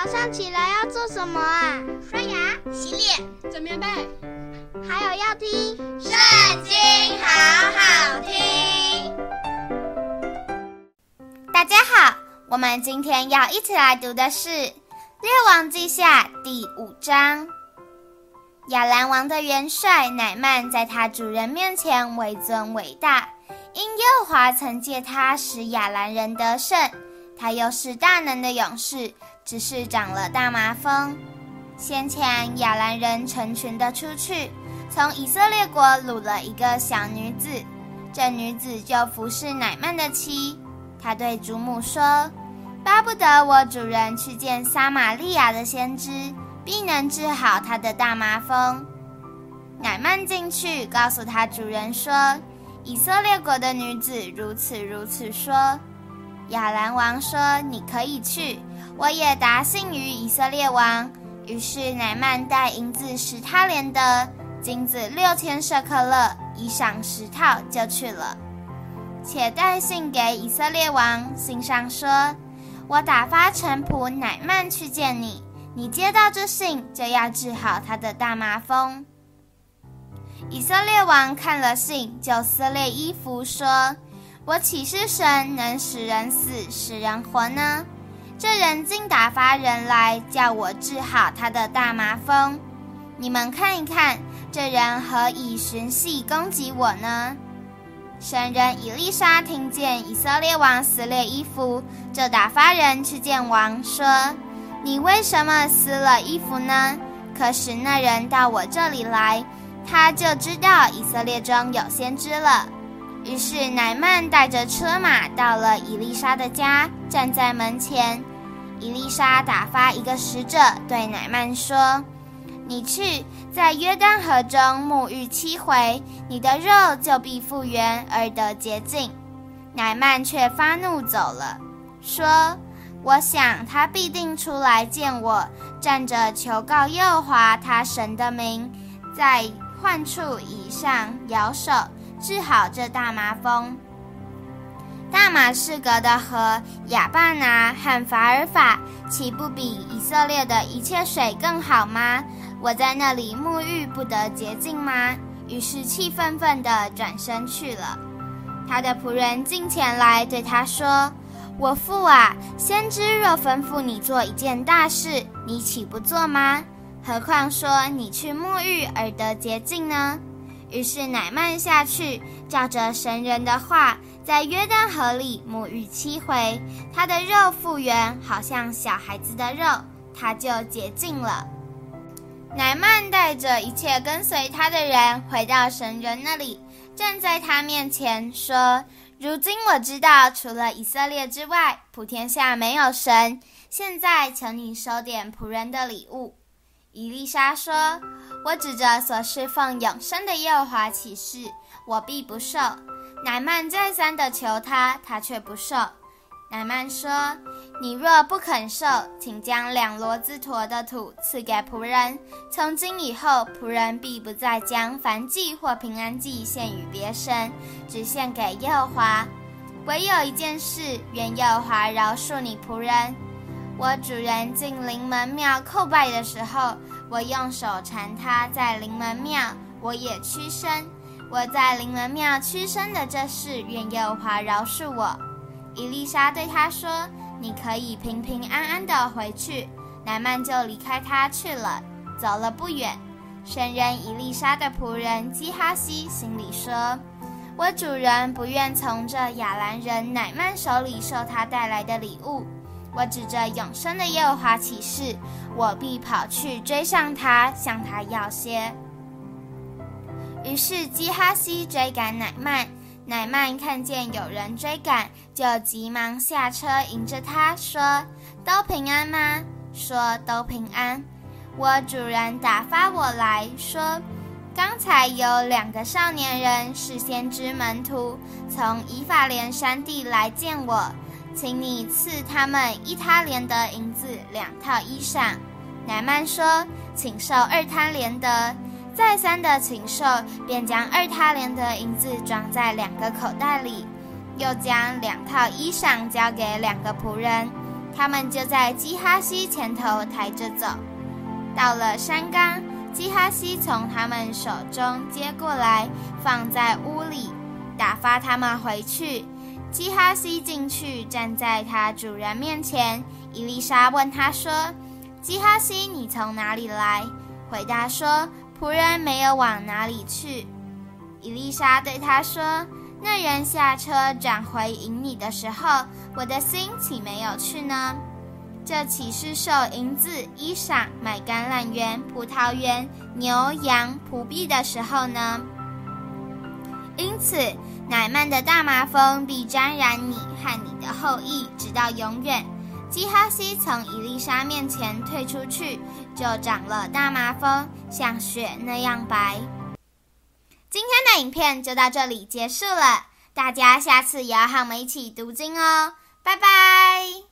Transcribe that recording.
早上起来要做什么啊？刷牙、洗脸、整棉被，还有要听《圣经》，好好听。大家好，我们今天要一起来读的是《列王记下》第五章。亚兰王的元帅乃曼在他主人面前为尊为大，因耶和华曾借他使亚兰人得胜。他又是大能的勇士，只是长了大麻风。先前亚兰人成群的出去，从以色列国掳了一个小女子，这女子就服侍乃曼的妻。他对主母说：“巴不得我主人去见撒玛利亚的先知，必能治好他的大麻风。”乃曼进去，告诉他主人说：“以色列国的女子如此如此说。”亚兰王说：“你可以去，我也答信于以色列王。”于是乃曼带银子十他连得，金子六千舍客勒，衣裳十套，就去了。且带信给以色列王，信上说：“我打发臣仆乃曼去见你，你接到这信，就要治好他的大麻风。”以色列王看了信，就撕裂衣服，说：“我岂是神能使人死，使人活呢？这人竟打发人来叫我治好他的大麻风。你们看一看，这人何以寻隙攻击我呢？”神人以利沙听见以色列王撕裂衣服，就打发人去见王，说：“你为什么撕了衣服呢？可使那人到我这里来，他就知道以色列中有先知了。”于是乃曼带着车马到了伊丽莎的家，站在门前。伊丽莎打发一个使者对乃曼说：“你去，在约旦河中沐浴七回，你的肉就必复原而得洁净。”乃曼却发怒走了，说：“我想他必定出来见我，站着求告耶和华他神的名，在患处以上摇手。”治好这大麻风。大马士革的河亚巴拿和法尔法，岂不比以色列的一切水更好吗？我在那里沐浴不得洁净吗？于是气愤愤地转身去了。他的仆人进前来对他说：“我父啊，先知若吩咐你做一件大事，你岂不做吗？何况说你去沐浴而得洁净呢？”于是乃曼下去，照着神人的话，在约旦河里沐浴七回，他的肉复原，好像小孩子的肉，他就洁净了。乃曼带着一切跟随他的人回到神人那里，站在他面前说：“如今我知道，除了以色列之外，普天下没有神。现在请你收点仆人的礼物。”以丽莎说：“我指着所侍奉永生的耶和华起誓，我必不受。”乃曼再三地求他，他却不受。乃曼说：“你若不肯受，请将两骡子驮的土赐给仆人。从今以后，仆人必不再将燔祭或平安祭献与别神，只献给耶和华。唯有一件事，愿耶和华饶恕你仆人。”我主人进灵门庙叩拜的时候，我用手缠他在灵门庙，我也屈身。我在灵门庙屈身的这事，愿耶和华饶恕我。伊丽莎对他说：“你可以平平安安地回去。”乃曼就离开他去了，走了不远。神人伊丽莎的仆人基哈西心里说：“我主人不愿从这亚兰人乃曼手里受他带来的礼物。”我指着永生的耶和华起誓，我必跑去追上他，向他要些。于是基哈西追赶乃曼，乃曼看见有人追赶，就急忙下车迎着他说：“都平安吗？”说：“都平安。”我主人打发我来说：“刚才有两个少年人是先知门徒，从以法莲山地来见我。”请你赐他们一他连的银子两套衣裳。乃曼说：“请受二他连的。”再三的请受，便将二他连的银子装在两个口袋里，又将两套衣裳交给两个仆人。他们就在基哈西前头抬着走。到了山冈，基哈西从他们手中接过来，放在屋里，打发他们回去。基哈西进去，站在他主人面前。伊丽莎问他说：“基哈西，你从哪里来？”回答说：“仆人没有往哪里去。”伊丽莎对他说：“那人下车转回迎你的时候，我的心岂没有去呢？这岂是受银子、衣裳、买橄榄园、葡萄园、牛羊、仆婢的时候呢？因此，乃曼的大麻风必沾染你和你的后裔，直到永远。”基哈西从伊丽莎面前退出去，就长了大麻风，像雪那样白。今天的影片就到这里结束了，大家下次也要和我们一起读经哦，拜拜。